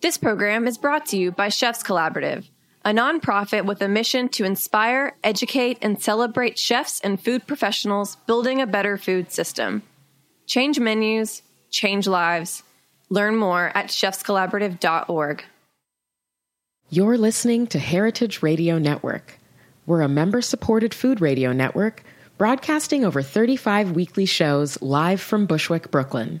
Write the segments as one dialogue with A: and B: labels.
A: This program is brought to you by Chefs Collaborative, a nonprofit with a mission to inspire, educate, and celebrate chefs and food professionals building a better food system. Change menus, change lives. Learn more at chefscollaborative.org.
B: You're listening to Heritage Radio Network. We're a member supported food radio network broadcasting over 35 weekly shows live from Bushwick, Brooklyn.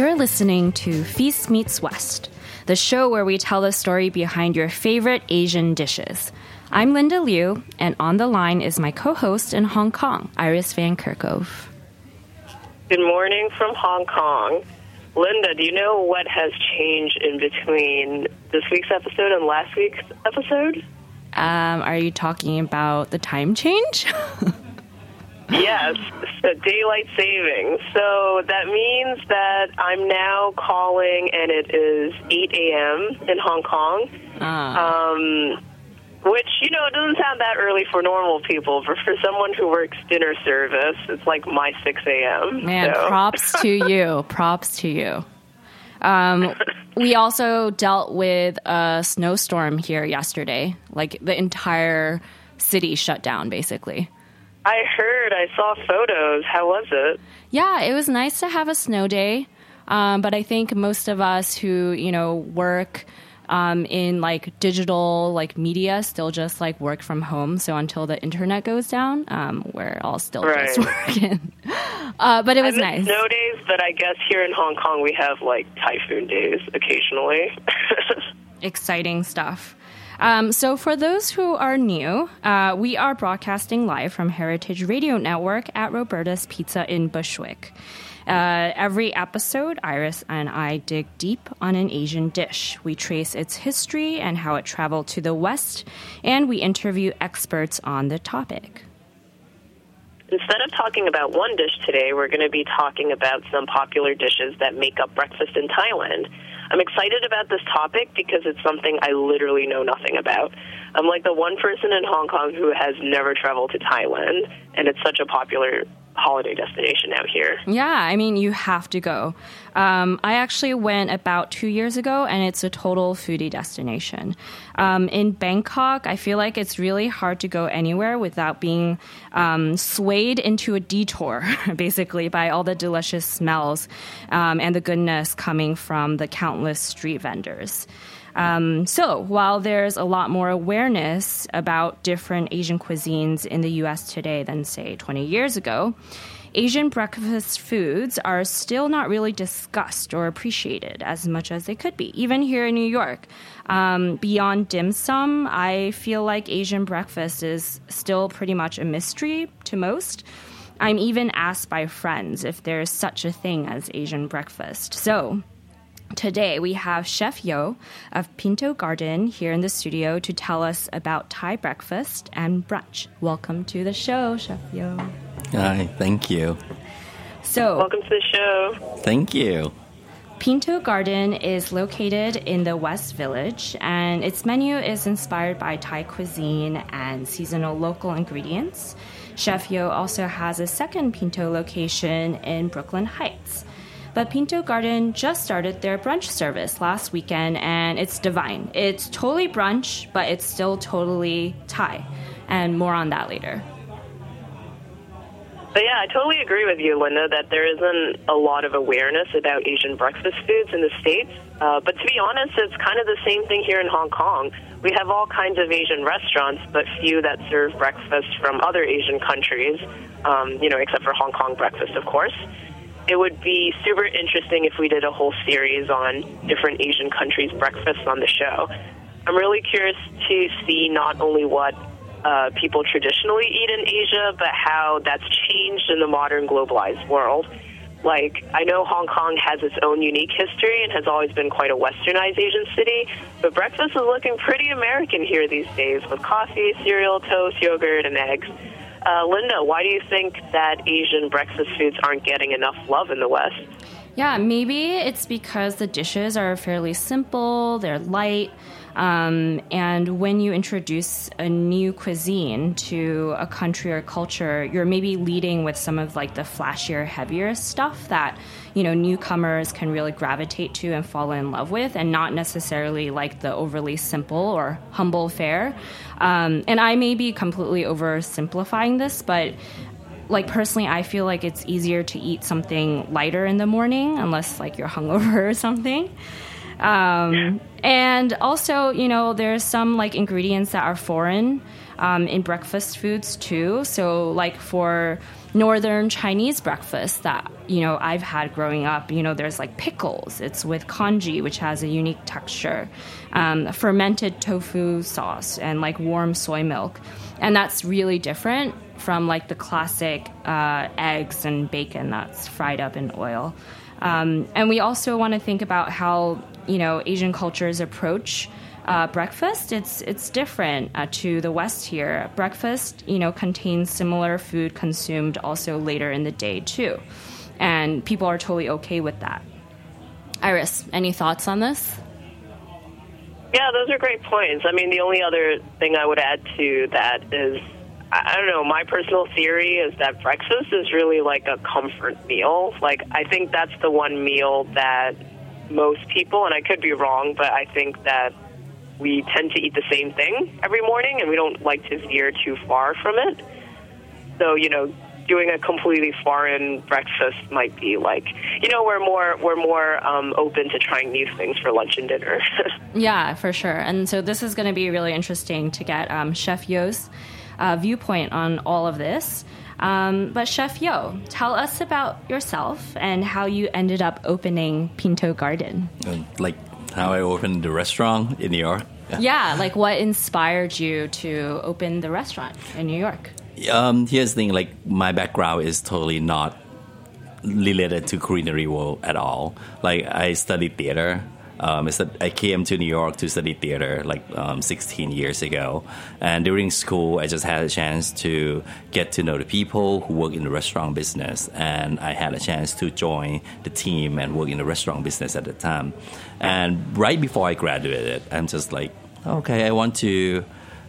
C: You're listening to Feast Meets West, the show where we tell the story behind your favorite Asian dishes. I'm Linda Liu, and on the line is my co host in Hong Kong, Iris Van Kerkhove.
D: Good morning from Hong Kong. Linda, do you know what has changed in between this week's episode and last week's episode?
C: Um, are you talking about the time change?
D: yes, so daylight savings. So that means that I'm now calling, and it is 8 a.m. in Hong Kong.
C: Ah.
D: Um, which, you know, it doesn't sound that early for normal people, but for someone who works dinner service, it's like my 6 a.m.
C: Man,
D: so.
C: props to you. Props to you. Um, we also dealt with a snowstorm here yesterday. Like the entire city shut down, basically.
D: I heard, I saw photos. How was it?
C: Yeah, it was nice to have a snow day. Um, but I think most of us who, you know, work um, in like digital like media still just like work from home. So until the internet goes down, um, we're all still just working. uh, but it was nice.
D: snow days, but I guess here in Hong Kong we have like typhoon days occasionally.
C: exciting stuff. Um, so, for those who are new, uh, we are broadcasting live from Heritage Radio Network at Roberta's Pizza in Bushwick. Uh, every episode, Iris and I dig deep on an Asian dish. We trace its history and how it traveled to the West, and we interview experts on the topic.
D: Instead of talking about one dish today, we're going to be talking about some popular dishes that make up breakfast in Thailand. I'm excited about this topic because it's something I literally know nothing about. I'm like the one person in Hong Kong who has never traveled to Thailand, and it's such a popular holiday destination out here.
C: Yeah, I mean, you have to go. Um, I actually went about two years ago, and it's a total foodie destination. Um, in Bangkok, I feel like it's really hard to go anywhere without being um, swayed into a detour, basically, by all the delicious smells um, and the goodness coming from the countless street vendors. Um, so, while there's a lot more awareness about different Asian cuisines in the US today than, say, 20 years ago, Asian breakfast foods are still not really discussed or appreciated as much as they could be, even here in New York. Um, beyond dim sum, I feel like Asian breakfast is still pretty much a mystery to most. I'm even asked by friends if there's such a thing as Asian breakfast. So, Today, we have Chef Yo of Pinto Garden here in the studio to tell us about Thai breakfast and brunch. Welcome to the show, Chef Yo.
E: Hi, thank you.
C: So,
D: Welcome to the show.
E: Thank you.
C: Pinto Garden is located in the West Village, and its menu is inspired by Thai cuisine and seasonal local ingredients. Chef Yo also has a second Pinto location in Brooklyn Heights. But Pinto Garden just started their brunch service last weekend, and it's divine. It's totally brunch, but it's still totally Thai. And more on that later.
D: But yeah, I totally agree with you, Linda, that there isn't a lot of awareness about Asian breakfast foods in the States. Uh, but to be honest, it's kind of the same thing here in Hong Kong. We have all kinds of Asian restaurants, but few that serve breakfast from other Asian countries, um, you know, except for Hong Kong breakfast, of course. It would be super interesting if we did a whole series on different Asian countries' breakfasts on the show. I'm really curious to see not only what uh, people traditionally eat in Asia, but how that's changed in the modern globalized world. Like, I know Hong Kong has its own unique history and has always been quite a westernized Asian city, but breakfast is looking pretty American here these days with coffee, cereal, toast, yogurt, and eggs. Uh, Linda, why do you think that Asian breakfast foods aren't getting enough love in the West?
C: Yeah, maybe it's because the dishes are fairly simple, they're light. Um, and when you introduce a new cuisine to a country or culture, you're maybe leading with some of like the flashier, heavier stuff that you know newcomers can really gravitate to and fall in love with, and not necessarily like the overly simple or humble fare. Um, and I may be completely oversimplifying this, but like personally i feel like it's easier to eat something lighter in the morning unless like you're hungover or something um, and also, you know, there's some like ingredients that are foreign um, in breakfast foods too. So, like for northern Chinese breakfast that you know I've had growing up, you know, there's like pickles. It's with congee, which has a unique texture, um, fermented tofu sauce, and like warm soy milk, and that's really different from like the classic uh, eggs and bacon that's fried up in oil. Um, and we also want to think about how you know Asian cultures approach uh, breakfast. It's it's different uh, to the West here. Breakfast, you know, contains similar food consumed also later in the day too, and people are totally okay with that. Iris, any thoughts on this?
D: Yeah, those are great points. I mean, the only other thing I would add to that is I don't know. My personal theory is that breakfast is really like a comfort meal. Like, I think that's the one meal that most people, and I could be wrong, but I think that we tend to eat the same thing every morning and we don't like to veer too far from it. So, you know, doing a completely foreign breakfast might be like, you know, we're more we're more um, open to trying new things for lunch and dinner.
C: yeah, for sure. And so this is going to be really interesting to get um, Chef Yo's uh, viewpoint on all of this. Um, but Chef Yo, tell us about yourself and how you ended up opening Pinto Garden.
E: Uh, like how I opened the restaurant in New York.
C: Yeah, like what inspired you to open the restaurant in New York?
E: Um, here's the thing: like my background is totally not related to culinary world at all. Like I studied theater um, is that I came to New York to study theater like um, 16 years ago, and during school I just had a chance to get to know the people who work in the restaurant business, and I had a chance to join the team and work in the restaurant business at the time. And right before I graduated, I'm just like, okay, I want to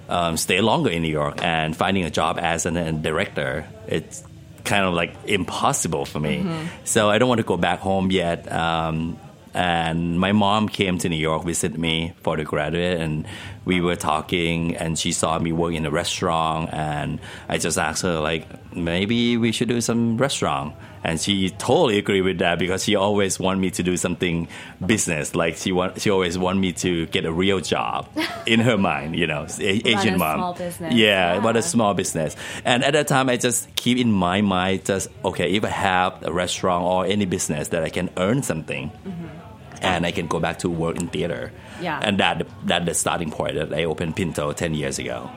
E: um, stay longer in New York, and finding a job as an, a director, it's kind of like impossible for me. Mm-hmm. So I don't want to go back home yet. Um, and my mom came to New York visit me for the graduate and we were talking and she saw me work in a restaurant and I just asked her like maybe we should do some restaurant. And she totally agreed with that because she always want me to do something business like she want she always want me to get a real job in her mind you know a- Asian mom.
C: yeah,
E: yeah but a small business. And at that time I just keep in my mind just okay if I have a restaurant or any business that I can earn something mm-hmm and I can go back to work in theater.
C: Yeah.
E: And that that the starting point that I opened Pinto ten years ago.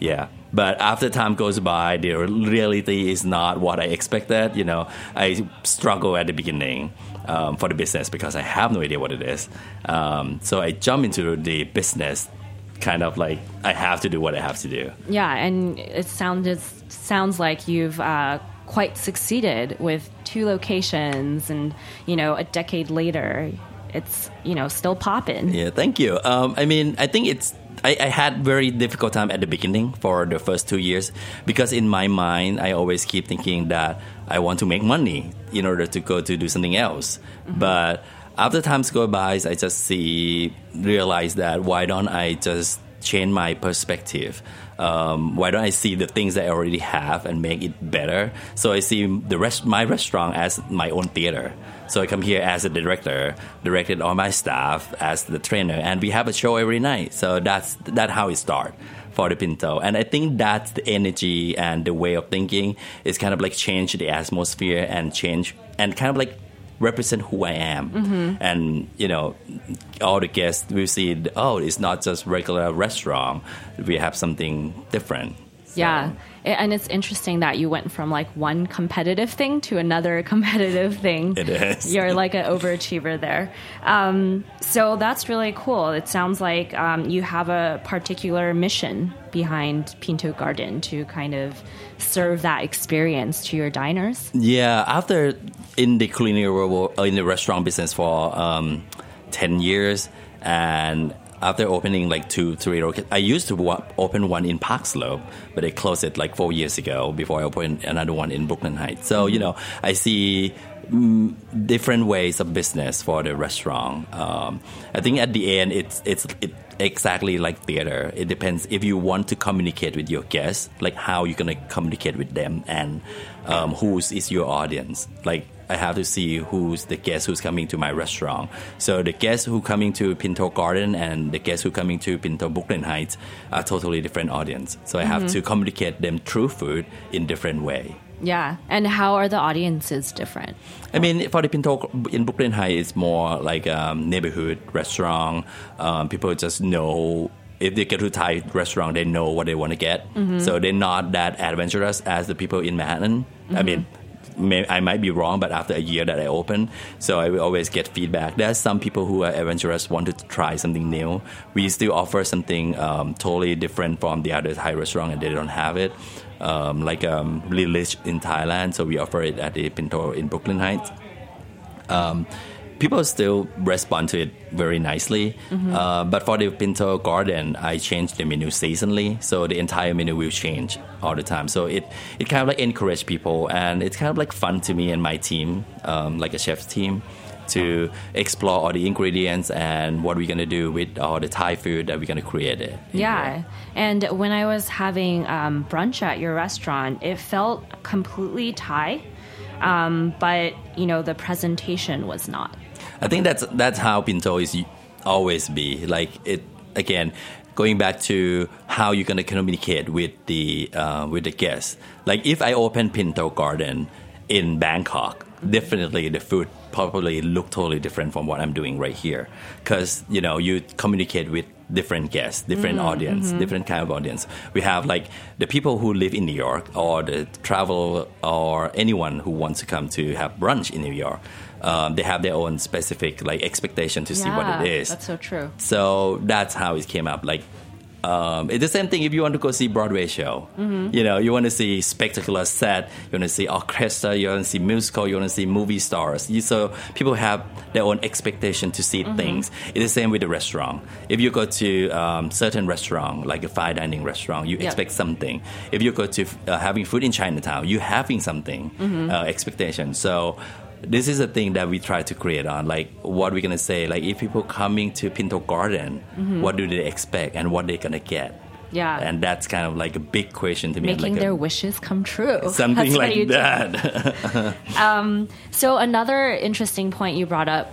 E: Yeah. But after time goes by, the reality is not what I expected. You know, I struggle at the beginning um, for the business because I have no idea what it is. Um, so I jump into the business, kind of like I have to do what I have to do.
C: Yeah, and it sounds sounds like you've. Uh, quite succeeded with two locations and you know a decade later it's you know still popping.
E: Yeah, thank you. Um, I mean, I think it's I, I, had very difficult time at the beginning for the first two years because in my mind I always keep thinking that I want to make money in order to go to do something else. Mm-hmm. But after times go by, I just see realize that why don't I just change my perspective? Um, why don't I see the things that I already have and make it better? So I see the rest my restaurant as my own theater. So I come here as a director, directed all my staff as the trainer, and we have a show every night. So that's that's how it starts for the Pinto. And I think that's the energy and the way of thinking is kind of like change the atmosphere and change and kind of like represent who I am. Mm-hmm. And, you know, all the guests will see, oh, it's not just regular restaurant. We have something different.
C: Yeah. And it's interesting that you went from like one competitive thing to another competitive thing.
E: It is.
C: You're like an overachiever there. Um, so that's really cool. It sounds like um, you have a particular mission behind Pinto Garden to kind of serve that experience to your diners.
E: Yeah, after in the culinary world, in the restaurant business for um, 10 years, and after opening like two, three locations, I used to open one in Park Slope, but they closed it like four years ago before I opened another one in Brooklyn Heights. So, you know, I see mm, different ways of business for the restaurant. Um, I think at the end, it's, it's, it, exactly like theater. It depends if you want to communicate with your guests, like how you're gonna communicate with them, and um, who's is your audience. Like I have to see who's the guest who's coming to my restaurant. So the guests who coming to Pinto Garden and the guests who coming to Pinto Brooklyn Heights are totally different audience. So I have to communicate them through food in different way.
C: Yeah. And how are the audiences different?
E: I mean, for the Pinto in Brooklyn High, it's more like um, neighborhood restaurant. Um, people just know if they get to Thai restaurant, they know what they want to get. So they're not that adventurous as the people in Manhattan. I mean. May, I might be wrong, but after a year that I open, so I will always get feedback. There's some people who are adventurous, want to try something new. We still offer something um, totally different from the other Thai restaurant, and they don't have it. Um, like um, Lilish in Thailand, so we offer it at the Pinto in Brooklyn Heights um, people still respond to it very nicely. Uh, but for the Pinto Garden, I change the menu seasonally, so the entire menu will change all the time. So it it kind of like encourage people, and it's kind of like fun to me and my team, um, like a chef's team. To explore all the ingredients and what we're gonna do with all the Thai food that we're gonna create it.
C: Yeah.
E: here.
C: And when I was having um, brunch at your restaurant, it felt completely Thai. Um, but, you know, the presentation was not.
E: I think that's that's how Pinto is always be. Like it again, going back to how you're gonna communicate with the uh, with the guests. Like if I open Pinto Garden in Bangkok, definitely the food probably look totally different from what I'm doing right here. Because you know you communicate with different guests, different audience, different kind of audience. We have like the people who live in New York, or the travel, or anyone who wants to come to have brunch in New York. Um, they have their own specific like expectation to see what it is.
C: That's so true.
E: So that's how it came up. Like, um, it's the same thing if you want to go see Broadway show. You know, you want to see spectacular set, you want to see orchestra, you want to see musical, you want to see movie stars. You, so people have their own expectation to see things. It's the same with the restaurant. If you go to um, certain restaurant, like a fine dining restaurant, you
C: Yeah.
E: expect something. If you go to uh, having food in Chinatown, you having something uh, expectation. So this is a thing that we try to create on like what we're gonna say like if people coming to pinto garden mm-hmm. what do they expect and what they're gonna get
C: Yeah.
E: and that's kind of like a big question to me
C: Making
E: like
C: their
E: a,
C: wishes come true.
E: something
C: That's
E: like that um,
C: So another interesting point you brought up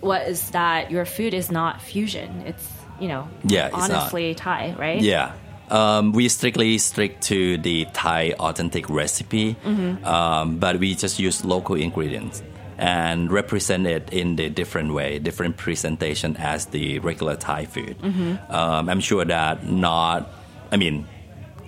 C: was that your food is not fusion. It's you know
E: Yeah,
C: honestly Thai, right?
E: yeah um, we strictly stick to the Thai authentic recipe,
C: Mm-hmm.
E: um, but we just use local ingredients and represent it in the different way, different presentation as the regular Thai food.
C: Mm-hmm.
E: Um, I'm sure that not, I mean,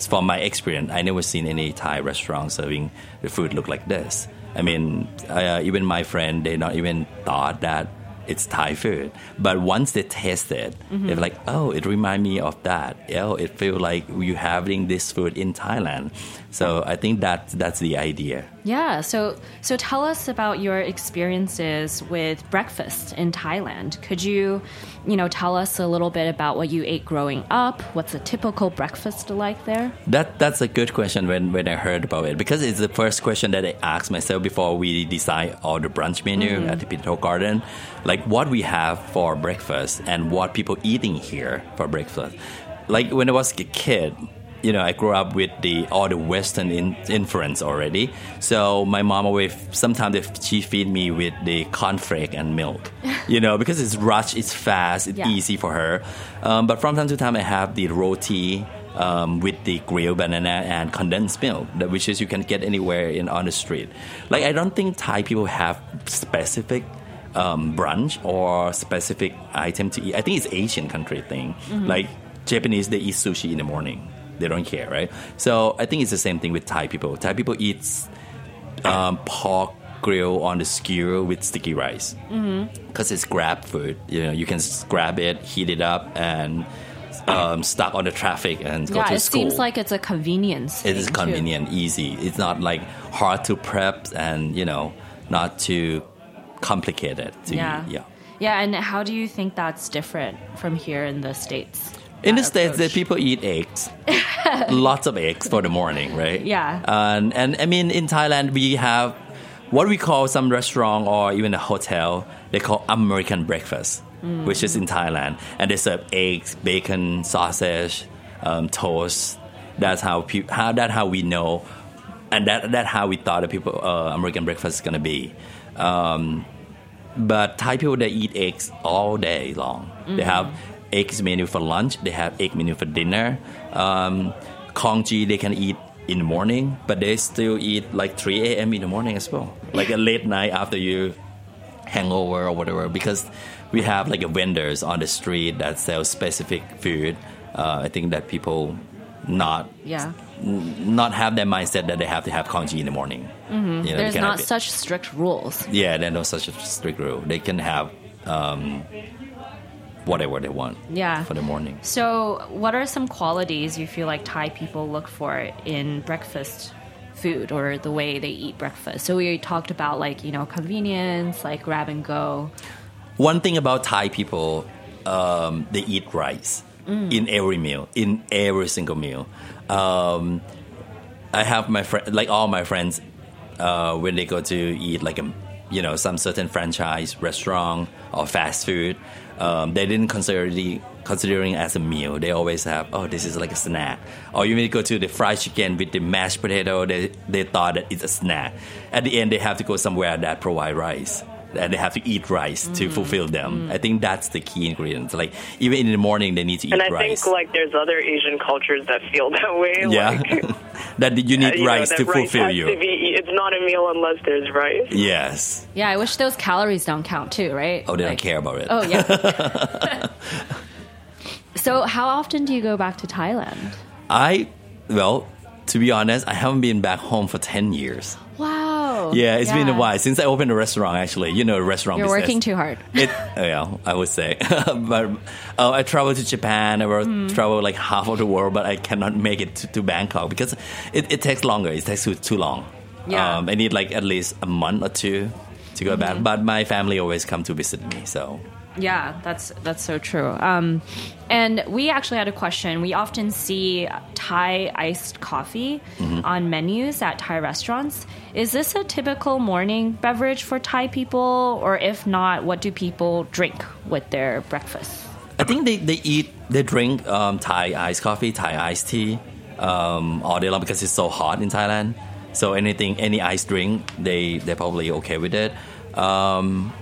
E: from my experience, I never seen any Thai restaurant serving the food look like this. I mean, uh, even my friend, they not even thought that it's Thai food. But once they taste it, mm-hmm. they're like, oh, it remind me of that. Oh, it feel like you having this food in Thailand. So I think that that's the idea.
C: Yeah. So so tell us about your experiences with breakfast in Thailand. Could you, you know, tell us a little bit about what you ate growing up? What's a typical breakfast like there?
E: That that's a good question when, when I heard about it because it's the first question that I asked myself before we decide all the brunch menu mm-hmm. at the Pinto Garden, like what we have for breakfast and what people eating here for breakfast. Like when I was a kid, you know, I grew up with the all the Western in, influence already. So my mom always sometimes if she feed me with the cornflake and milk, you know, because it's rush, it's fast, it's
C: Yeah.
E: easy for her. Um, but from time to time, I have the roti um, with the grilled banana and condensed milk, which is you can get anywhere in on the street. Like I don't think Thai people have specific um, brunch or specific item to eat. I think it's Asian country thing. Like Japanese, they eat sushi in the morning. They don't care, right? So I think it's the same thing with Thai people. Thai people eat um, pork grill on the skewer with sticky rice because it's grab food. You know, you can grab it, heat it up, and um, stuck on the traffic and go
C: yeah,
E: to
C: it
E: school.
C: seems like it's a convenience.
E: it is
C: thing, too.
E: convenient, easy. It's not like hard to prep and you know not too complicated. To
C: Yeah.
E: yeah.
C: Yeah, and how do you think that's different from here in the states?
E: In the
C: that
E: states, that people eat eggs, lots of eggs for the morning, right?
C: Yeah.
E: And and I mean, in Thailand, we have what we call some restaurant or even a hotel. They call American breakfast,
C: Mm.
E: which is in Thailand, and they serve eggs, bacon, sausage, um, toast. That's how people. How that how we know, and that that how we thought the people uh, American breakfast is gonna be. Um, but Thai people they eat eggs all day long. They have eggs menu for lunch. They have egg menu for dinner. Um, congee they can eat in the morning, but they still eat like 3 a.m. in the morning as well, like a late night after you hangover or whatever. Because we have like a vendors on the street that sell specific food. Uh, I think that people not
C: Yeah.
E: not have that mindset that they have to have congee in the morning. You know,
C: There's not such strict rules.
E: yeah, there's no such a strict rule. They can have um, whatever they want.
C: Yeah.
E: For the morning.
C: So, what are some qualities you feel like Thai people look for in breakfast food or the way they eat breakfast? So, we talked about like, you know, convenience, like grab and go.
E: One thing about Thai people, um, they eat rice in every meal, in every single meal. Um, I have my friend, like all my friends, uh, when they go to eat like a, you know, some certain franchise restaurant or fast food, um, they didn't consider the considering as a meal. They always have, oh, this is like a snack. Or you may go to the fried chicken with the mashed potato. They they thought that it's a snack. At the end, they have to go somewhere that provide rice. And they have to eat rice to mm. fulfill them. Mm. I think that's the key ingredient. Like even in the morning, they need to eat rice.
D: And I
E: rice.
D: think like there's other Asian cultures that feel that way.
E: yeah,
D: Like,
E: that you need
D: you
E: rice
D: that
E: to
D: rice
E: fulfill you.
D: to be- it's not a meal unless there's rice.
E: Yes.
C: Yeah, I wish those calories don't count too, right?
E: Oh, they
C: Like-
E: don't care about it.
C: Oh, yeah. so, how often do you go back to Thailand?
E: I, well, to be honest, I haven't been back home for 10 years.
C: Wow.
E: Yeah, it's been a while since I opened a restaurant, actually. You know, restaurant
C: You're
E: business.
C: working too hard.
E: It, oh, yeah, I would say. but uh, I traveled to Japan. I will
C: Hmm.
E: travel like half of the world, but I cannot make it to, to Bangkok because it, it takes longer. It takes too, too long.
C: Yeah.
E: Um, I need like at least a month or two to go
C: Mm-hmm.
E: back. But my family always come to visit me, so
C: Yeah, that's that's so true. Um, and we actually had a question. We often see Thai iced coffee
E: Mm-hmm.
C: on menus at Thai restaurants. Is this a typical morning beverage for Thai people, or if not, what do people drink with their breakfast?
E: I think they, they eat, they drink um, Thai iced coffee, Thai iced tea um, all day long because it's so hot in Thailand. So anything, any iced drink, they, they're probably okay with it. Um,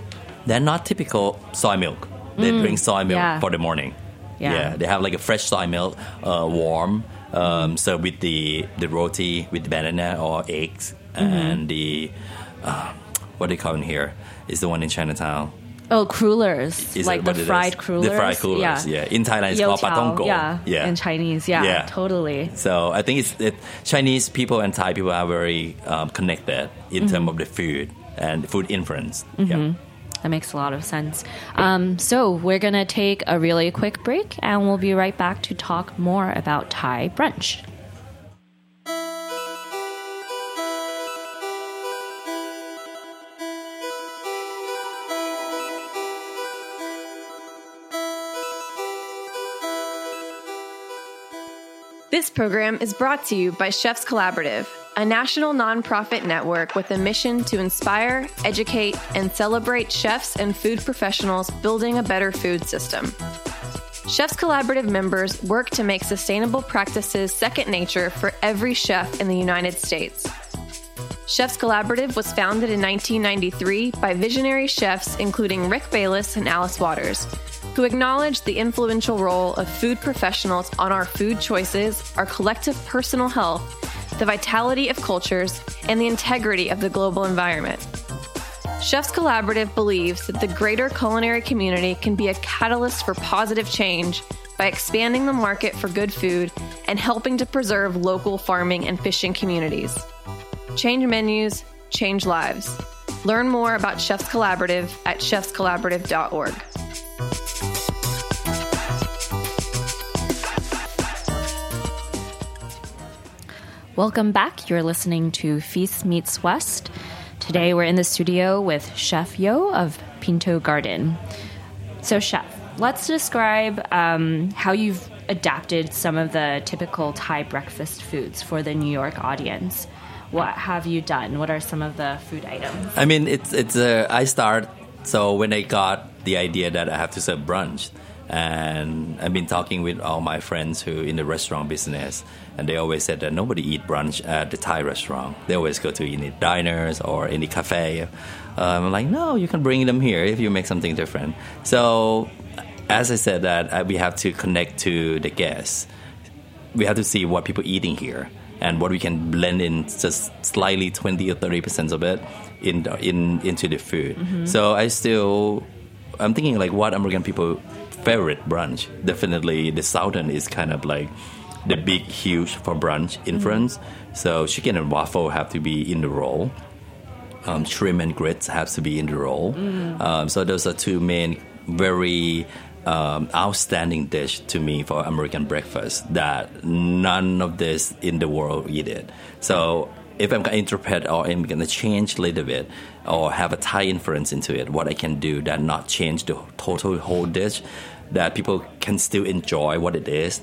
E: they're not typical soy milk. They drink soy milk
C: yeah.
E: for the morning.
C: Yeah.
E: they have like a fresh soy milk, uh, warm, um, so with the, the roti, with the banana or eggs, and the, uh, what they call in here is the one in Chinatown.
C: Oh, crullers,
E: Is
C: like the
E: what it is?
C: fried crullers.
E: The fried crullers, yeah. In Thailand, it's called
C: Youtiao,
E: patongko.
C: Yeah,
E: Yeah.
C: in Chinese, yeah,
E: Yeah.
C: totally.
E: So I think it's it, Chinese people and Thai people are very um, connected in terms of the food and food influence. Yeah.
C: That makes a lot of sense. Um, so we're gonna take a really quick break, and we'll be right back to talk more about Thai brunch.
A: This program is brought to you by Chefs Collaborative, a national nonprofit network with a mission to inspire, educate, and celebrate chefs and food professionals building a better food system. Chefs Collaborative members work to make sustainable practices second nature for every chef in the United States. Chefs Collaborative was founded in 1993 by visionary chefs including Rick Bayless and Alice Waters, who acknowledged the influential role of food professionals on our food choices, our collective personal health, the vitality of cultures, and the integrity of the global environment. Chefs Collaborative believes that the greater culinary community can be a catalyst for positive change by expanding the market for good food and helping to preserve local farming and fishing communities. Change menus, change lives. Learn more about Chefs Collaborative at chefscollaborative.org.
C: Welcome back. You're listening to Feast Meets West. Today we're in the studio with Chef Yo of Pinto Garden. So, Chef, let's describe um, how you've adapted some of the typical Thai breakfast foods for the New York audience. What have you done? What are some of the food items?
E: I mean, it's it's. Uh, I start so when I got the idea that I have to serve brunch, and I've been talking with all my friends who in the restaurant business, and they always said that nobody eat brunch at the Thai restaurant. They always go to any diners or any cafe. Um, I'm like, no, you can bring them here if you make something different. So, as I said, that uh, we have to connect to the guests. We have to see what people eating here and what we can blend in just slightly 20 or 30 percent of it in in into the food. Mm-hmm. So I still I'm thinking like what American people favorite brunch. Definitely the southern is kind of like the big huge for brunch in Mm-hmm. So chicken and waffle have to be in the role. Um, shrimp and grits have to be in the role. Mm. Um, so those are two main very um, outstanding dish to me for American breakfast that none of this in the world eat it. So if I'm going to interpret or I'm going to change a little bit or have a Thai influence into it, what I can do that not change the total whole dish, that people can still enjoy what it is,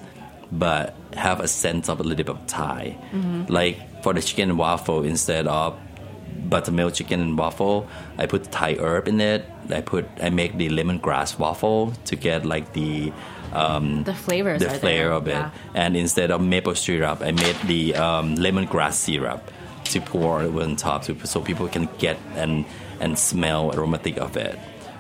E: but have a sense of a little bit of Thai. Mm-hmm. Like for the chicken and waffle, instead of buttermilk chicken and waffle. I put Thai herb in it. I put I make the lemongrass waffle to get like the um,
C: the flavors,
E: the flavor of it. Yeah. And instead of maple syrup, I made the um, lemongrass syrup to pour on top, to, so people can get and and smell aromatic of it.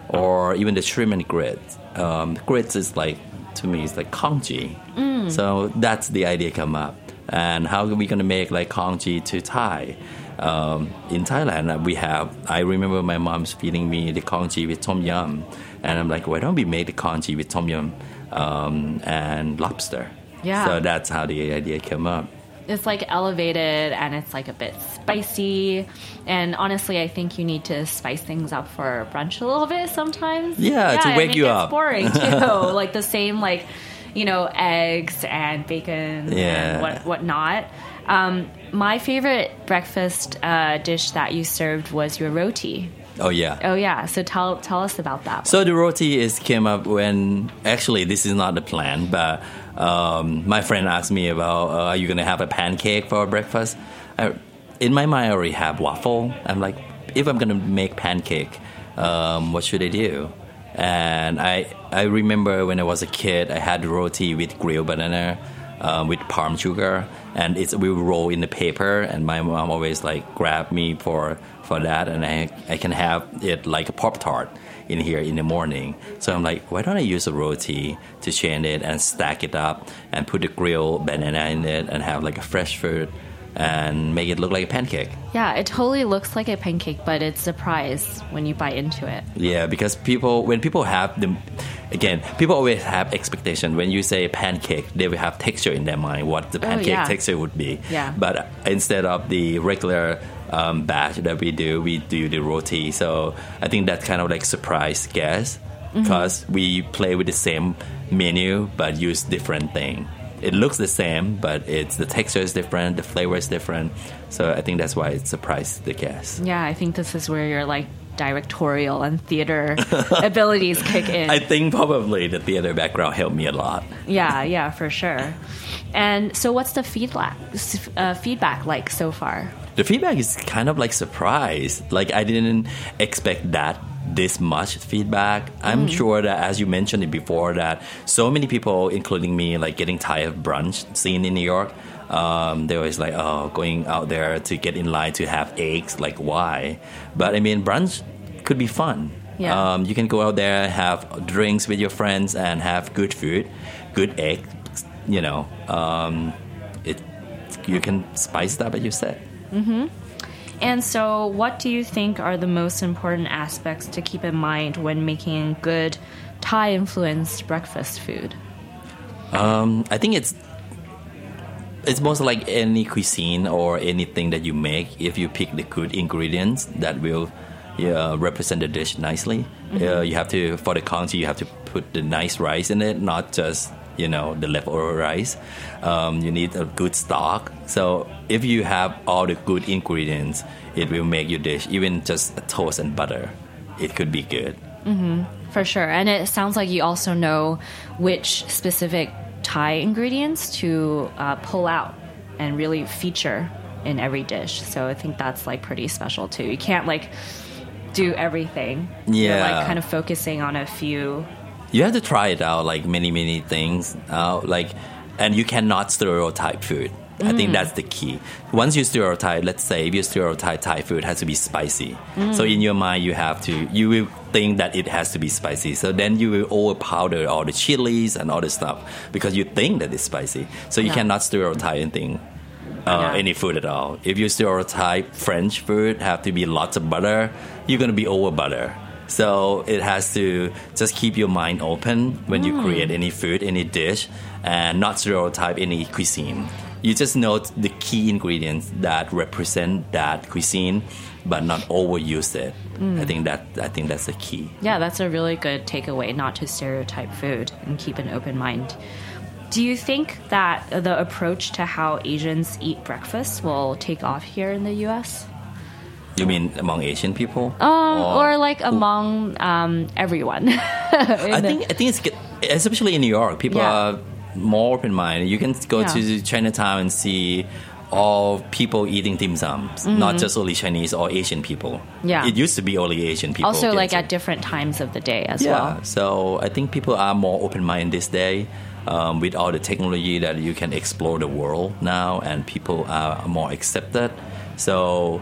E: Or even the shrimp and grits. Um, grits is like to me it's like congee. Mm. So that's the idea come up. And how are we gonna make like congee to Thai? um, in Thailand, we have. I remember my mom's feeding me the congee with tom yum, and I'm like, why don't we make the congee with tom yum um, and lobster?
C: Yeah.
E: So that's how the idea came up.
C: It's like elevated and it's like a bit spicy. And honestly, I think you need to spice things up for brunch a little bit sometimes.
E: Yeah, yeah to wake you up.
C: boring too. like the same, like you know, eggs and bacon yeah. and what whatnot. Um, my favorite breakfast uh, dish that you served was your roti.
E: Oh yeah.
C: Oh yeah. So tell tell us about that.
E: So the roti is came up when actually this is not the plan, but um, my friend asked me about uh, are you gonna have a pancake for breakfast? I, in my mind, I already have waffle. I'm like, if I'm gonna make pancake, um, what should I do? And I I remember when I was a kid, I had roti with grilled banana um, with palm sugar, and it's we roll in the paper. And my mom always like grab me for for that, and I I can have it like a pop tart in here in the morning. So I'm like, why don't I use a roti to chain it and stack it up and put the grilled banana in it and have like a fresh fruit and make it look like a pancake.
C: Yeah, it totally looks like a pancake, but it's a surprise when you bite into it.
E: Yeah, because people when people have the again, people always have expectation. When you say pancake, they will have texture in their mind what the oh, pancake oh, yeah. texture would be.
C: Yeah.
E: But instead of the regular um, batch that we do, we do the roti. So I think that's kind of like surprise guess because mm-hmm. we play with the same menu but use different thing. It looks the same, but it's the texture is different, the flavor is different. So I think that's why it surprised the guests.
C: Yeah, I think this is where you're like directorial and theater abilities kick in.
E: I think probably the theater background helped me a lot.
C: Yeah, yeah, for sure. And so, what's the feedback uh, feedback like so far?
E: The feedback is kind of like surprise. Like I didn't expect that this much feedback. I'm mm. sure that as you mentioned it before, that so many people, including me, like getting tired of brunch scene in New York. Um, they're always like, oh, going out there to get in line to have eggs. Like, why? But I mean, brunch could be fun.
C: Yeah.
E: Um, you can go out there, have drinks with your friends, and have good food, good eggs. You know, um, it you can spice it up as you said.
C: And so, what do you think are the most important aspects to keep in mind when making good Thai influenced breakfast food?
E: Um, I think it's it's most like any cuisine or anything that you make. If you pick the good ingredients, that will yeah, represent the dish nicely. Uh, you have to for the congee, you have to put the nice rice in it, not just you know the leftover rice. Um, you need a good stock. So if you have all the good ingredients, it will make your dish even just a toast and butter. It could be good.
C: For sure. And it sounds like you also know which specific Thai ingredients to uh, pull out and really feature in every dish. So I think that's like pretty special too. You can't like do everything. You're
E: Yeah.
C: like kind of focusing on a few.
E: You have to try it out like many many things out like and you cannot stereotype food i think mm. that's the key once you stereotype let's say if you stereotype thai food has to be spicy mm. so in your mind you have to you will think that it has to be spicy so then you will overpowder all the chilies and all the stuff because you think that it's spicy so you
C: Yeah.
E: cannot stereotype anything uh,
C: Yeah.
E: any food at all. If you stereotype French food have to be lots of butter, you're gonna be over butter. So it has to just keep your mind open when you hmm. create any food, any dish, and not stereotype any cuisine. You just note the key ingredients that represent that cuisine, but not overuse it. Hmm. I think that I think that's the key.
C: Yeah, that's a really good takeaway not to stereotype food and keep an open mind. Do you think that the approach to how Asians eat breakfast will take off here in the US?
E: You mean among Asian people?
C: Um,
E: Or-
C: or like among um, everyone?
E: I think I think it's good, especially in New York. People
C: Yeah.
E: are more open minded. You can go
C: Yeah.
E: to Chinatown and see all people eating dim sums, not just only Chinese or Asian people.
C: Mm-hmm. Yeah.
E: it used to be only Asian people.
C: also, like at different times of the day as
E: yeah.
C: well.
E: Yeah, so I think people are more open minded this day. Um, with all the technology that you can explore the world now, and people are more accepted. So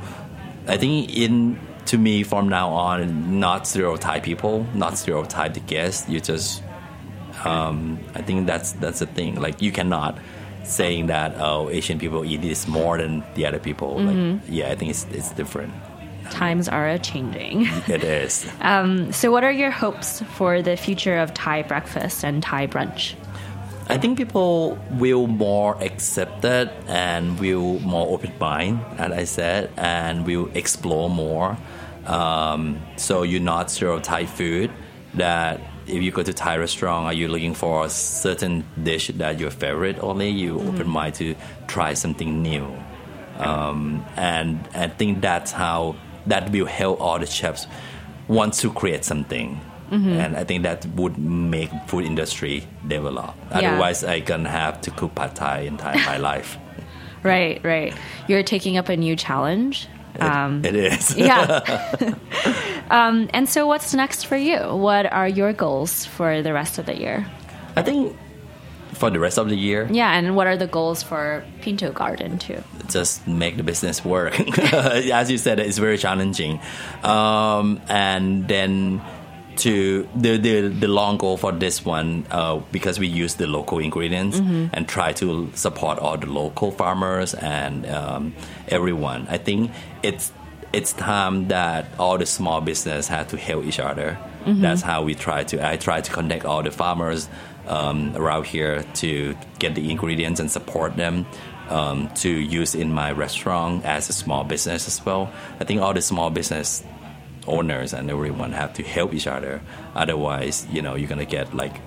E: I think in to me from now on, not stereotype people, not stereotype the guests. You just, um, I think that's that's the thing. Like you cannot saying that oh Asian people eat this more than the other people. Like yeah, I think it's it's different.
C: Times are a changing.
E: It is.
C: so, what are your hopes for the future of Thai breakfast and Thai brunch?
E: I think people will more accept it and will more open mind, as I said, and will explore more. Um, so you're not sure of Thai food that if you go to Thai restaurant, are you looking for a certain dish that your favorite only? You open mind to try something new. Um, and I think that's how that will help all the chefs want to create something. And I think that would make food industry develop.
C: Yeah.
E: Otherwise, I gonna have to cook pad thai entire my life.
C: Right, right. You're taking up a new challenge.
E: It- it is.
C: Yeah. um, and so, what's next for you? What are your goals for the rest of the year?
E: I think for the rest of the year,
C: Yeah, and what are the goals for Pinto Garden too?
E: just make the business work. As you said, it's very challenging. Um, and then to the, the the long goal for this one, uh, because we use the local ingredients and try to support all the local farmers and um, everyone. I think it's it's time that all the small business have to help each other. That's how we try to. I try to connect all the farmers um, around here to get the ingredients and support them um, to use in my restaurant as a small business as well. I think all the small business owners and everyone have to help each other. Otherwise, you know, you're gonna get like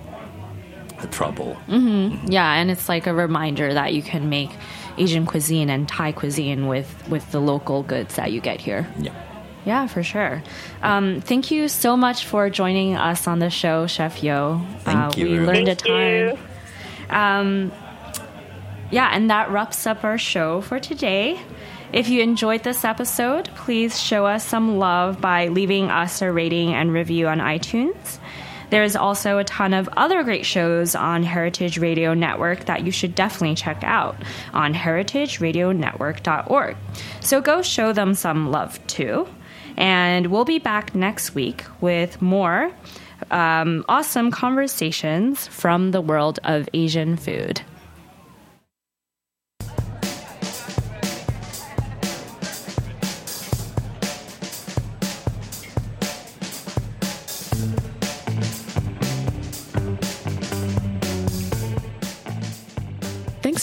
E: a trouble.
C: Yeah, and it's like a reminder that you can make Asian cuisine and Thai cuisine with with the local goods that you get here.
E: Yeah.
C: Yeah, for sure. Um, thank you so much for joining us on the show, Chef Yo.
E: Thank you
C: We learned
D: Thank
C: a ton.
D: you.
C: Um, yeah, and that wraps up our show for today. If you enjoyed this episode, please show us some love by leaving us a rating and review on iTunes. There's also a ton of other great shows on Heritage Radio Network that you should definitely check out on heritageradionetwork.org. So go show them some love too. And we'll be back next week with more um, awesome conversations from the world of Asian food.